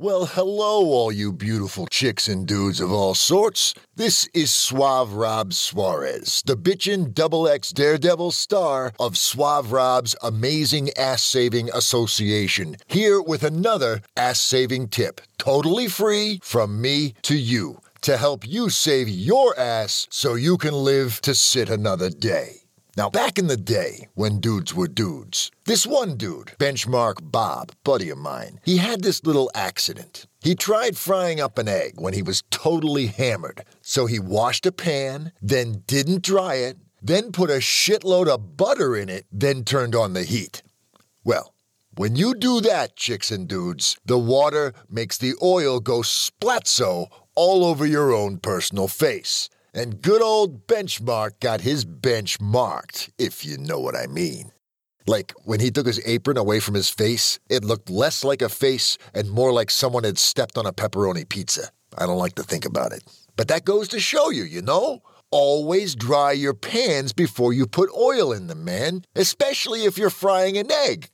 Well, hello, all you beautiful chicks and dudes of all sorts. This is Suave Rob Suarez, the bitchin' double X Daredevil star of Suave Rob's Amazing Ass Saving Association, here with another ass saving tip, totally free from me to you, to help you save your ass so you can live to sit another day. Now, back in the day, when dudes were dudes, this one dude, Benchmark Bob, buddy of mine, he had this little accident. He tried frying up an egg when he was totally hammered, so he washed a pan, then didn't dry it, then put a shitload of butter in it, then turned on the heat. Well, when you do that, chicks and dudes, the water makes the oil go splatzo all over your own personal face. And good old Benchmark got his bench marked, if you know what I mean. Like when he took his apron away from his face, it looked less like a face and more like someone had stepped on a pepperoni pizza. I don't like to think about it. But that goes to show you, you know? Always dry your pans before you put oil in them, man, especially if you're frying an egg.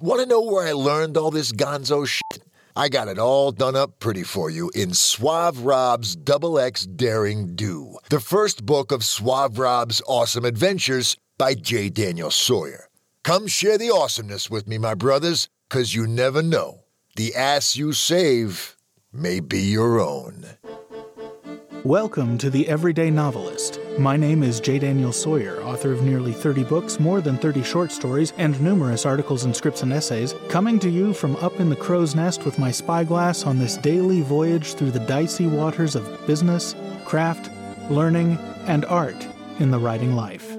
Want to know where I learned all this gonzo shit? I got it all done up pretty for you in Suave Rob's Double X Daring Do, the first book of Suave Rob's Awesome Adventures by J. Daniel Sawyer. Come share the awesomeness with me, my brothers, cause you never know. The ass you save may be your own. Welcome to The Everyday Novelist. My name is J. Daniel Sawyer, author of nearly 30 books, more than 30 short stories, and numerous articles and scripts and essays, coming to you from up in the crow's nest with my spyglass on this daily voyage through the dicey waters of business, craft, learning, and art in the writing life.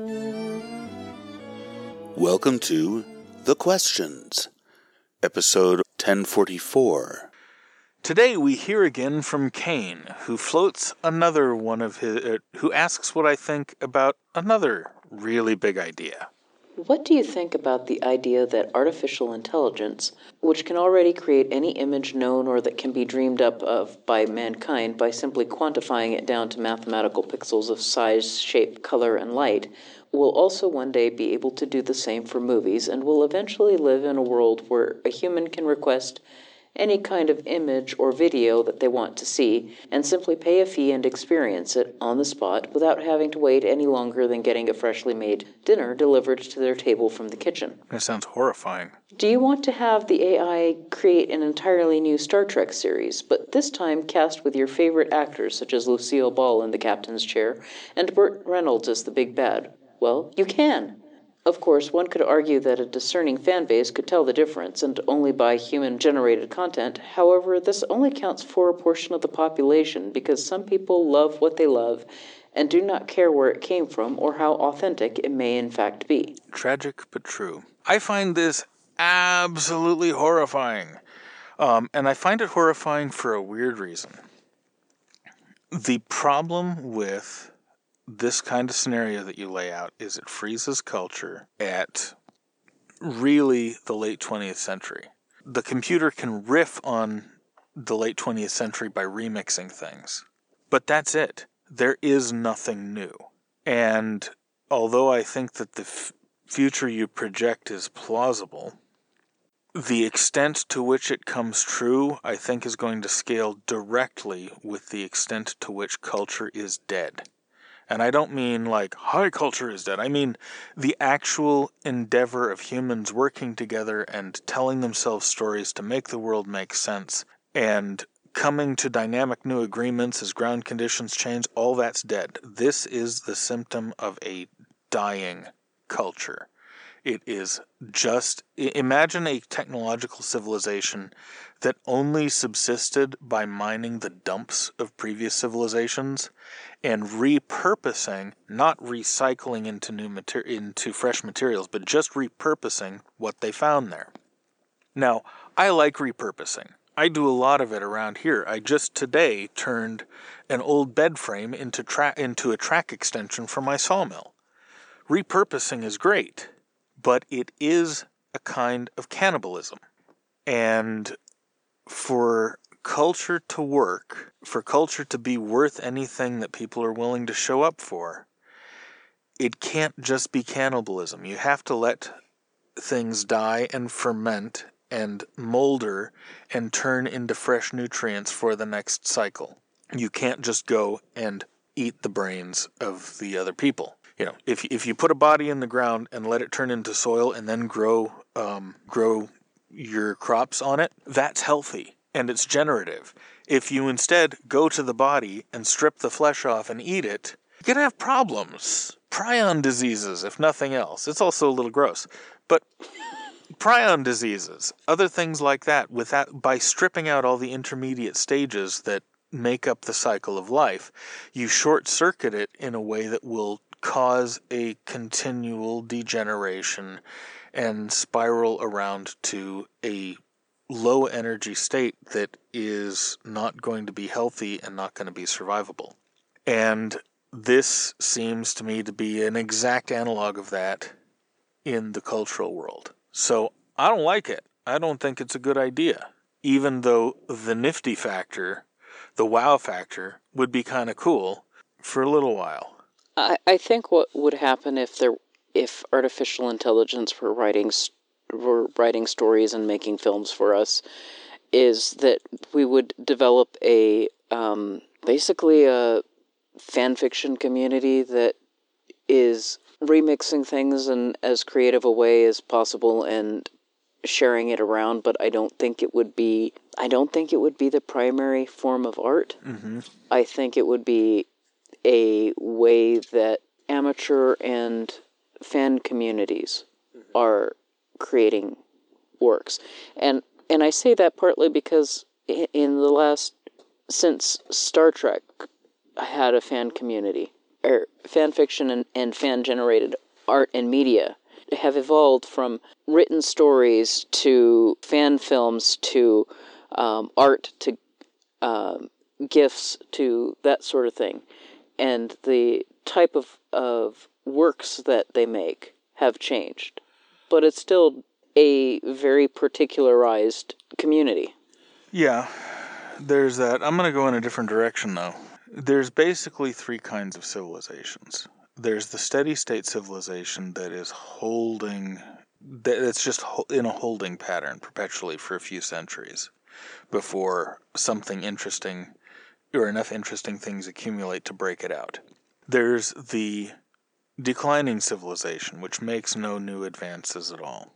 Welcome to The Questions, episode 1044. Today we hear again from Caine, who floats another one of his, uh, who asks what I think about another really big idea. What do you think about the idea that artificial intelligence, which can already create any image known or that can be dreamed up of by mankind by simply quantifying it down to mathematical pixels of size, shape, color, and light, will also one day be able to do the same for movies and will eventually live in a world where a human can request any kind of image or video that they want to see and simply pay a fee and experience it on the spot without having to wait any longer than getting a freshly made dinner delivered to their table from the kitchen. That sounds horrifying. Do you want to have the AI create an entirely new Star Trek series, but this time cast with your favorite actors such as Lucille Ball in the captain's chair and Burt Reynolds as the big bad? Well, you can. Of course, one could argue that a discerning fan base could tell the difference and only buy human generated content. However, this only counts for a portion of the population because some people love what they love and do not care where it came from or how authentic it may in fact be. Tragic but true. I find this absolutely horrifying. Um, and I find it horrifying for a weird reason. The problem with this kind of scenario that you lay out is it freezes culture at really the late 20th century. The computer can riff on the late 20th century by remixing things, but that's it. There is nothing new. And although I think that the f- future you project is plausible, the extent to which it comes true, I think, is going to scale directly with the extent to which culture is dead. And I don't mean like high culture is dead. I mean the actual endeavor of humans working together and telling themselves stories to make the world make sense and coming to dynamic new agreements as ground conditions change, all that's dead. This is the symptom of a dying culture. It is just imagine a technological civilization that only subsisted by mining the dumps of previous civilizations and repurposing, not recycling into new mater- into fresh materials, but just repurposing what they found there. Now, I like repurposing. I do a lot of it around here. I just today turned an old bed frame into tra- into a track extension for my sawmill. Repurposing is great, but it is a kind of cannibalism. And for culture to work, for culture to be worth anything that people are willing to show up for, it can't just be cannibalism. You have to let things die and ferment and molder and turn into fresh nutrients for the next cycle. You can't just go and eat the brains of the other people. You know, if if you put a body in the ground and let it turn into soil and then grow um, grow your crops on it, that's healthy and it's generative. If you instead go to the body and strip the flesh off and eat it, you're gonna have problems. Prion diseases, if nothing else. It's also a little gross, but prion diseases, other things like that, with that by stripping out all the intermediate stages that make up the cycle of life, you short circuit it in a way that will cause a continual degeneration and spiral around to a low energy state that is not going to be healthy and not going to be survivable. And this seems to me to be an exact analog of that in the cultural world. So I don't like it. I don't think it's a good idea. Even though the nifty factor, the wow factor, would be kind of cool for a little while. I, I think what would happen if there if artificial intelligence were writing were writing stories and making films for us is that we would develop a um, basically a fan fiction community that is remixing things in as creative a way as possible and sharing it around but i don't think it would be i don't think it would be the primary form of art mm-hmm. i think it would be a way that amateur and fan communities are creating works and and i say that partly because in the last since star trek had a fan community or fan fiction and, and fan generated art and media have evolved from written stories to fan films to um, art to um, gifts to that sort of thing. And the type of, of works that they make have changed. But it's still a very particularized community. Yeah, there's that. I'm going to go in a different direction, though. There's basically three kinds of civilizations. There's the steady state civilization that is holding, that's just in a holding pattern perpetually for a few centuries before something interesting or enough interesting things accumulate to break it out. There's the declining civilization, which makes no new advances at all.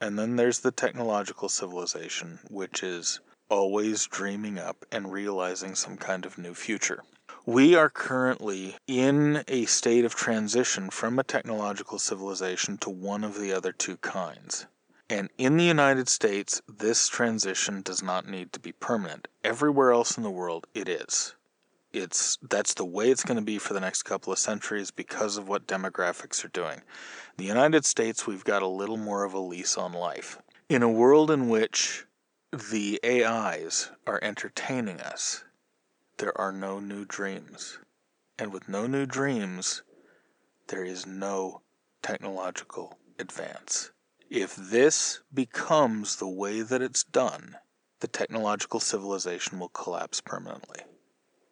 And then there's the technological civilization, which is always dreaming up and realizing some kind of new future. We are currently in a state of transition from a technological civilization to one of the other two kinds. And in the United States, this transition does not need to be permanent. Everywhere else in the world, it is. It's that's the way it's going to be for the next couple of centuries because of what demographics are doing. In the United States, we've got a little more of a lease on life. In a world in which the AIs are entertaining us, there are no new dreams. And with no new dreams, there is no technological advance. If this becomes the way that it's done, the technological civilization will collapse permanently.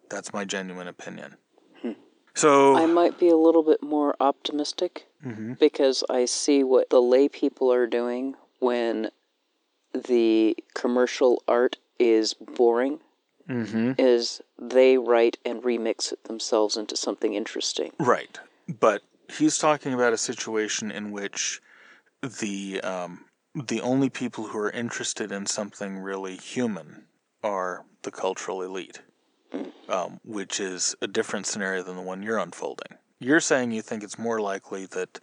That's my genuine opinion. Hmm. So I might be a little bit more optimistic mm-hmm. because I see what the lay people are doing when the commercial art is boring mm-hmm. is they write and remix it themselves into something interesting. Right. But he's talking about a situation in which the um, the only people who are interested in something really human are the cultural elite, um, which is a different scenario than the one you're unfolding. You're saying you think it's more likely that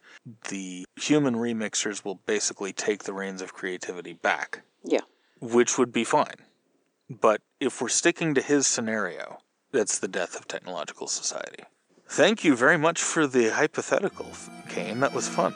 the human remixers will basically take the reins of creativity back. Yeah. Which would be fine. But if we're sticking to his scenario, that's the death of technological society. Thank you very much for the hypothetical, Caine. That was fun.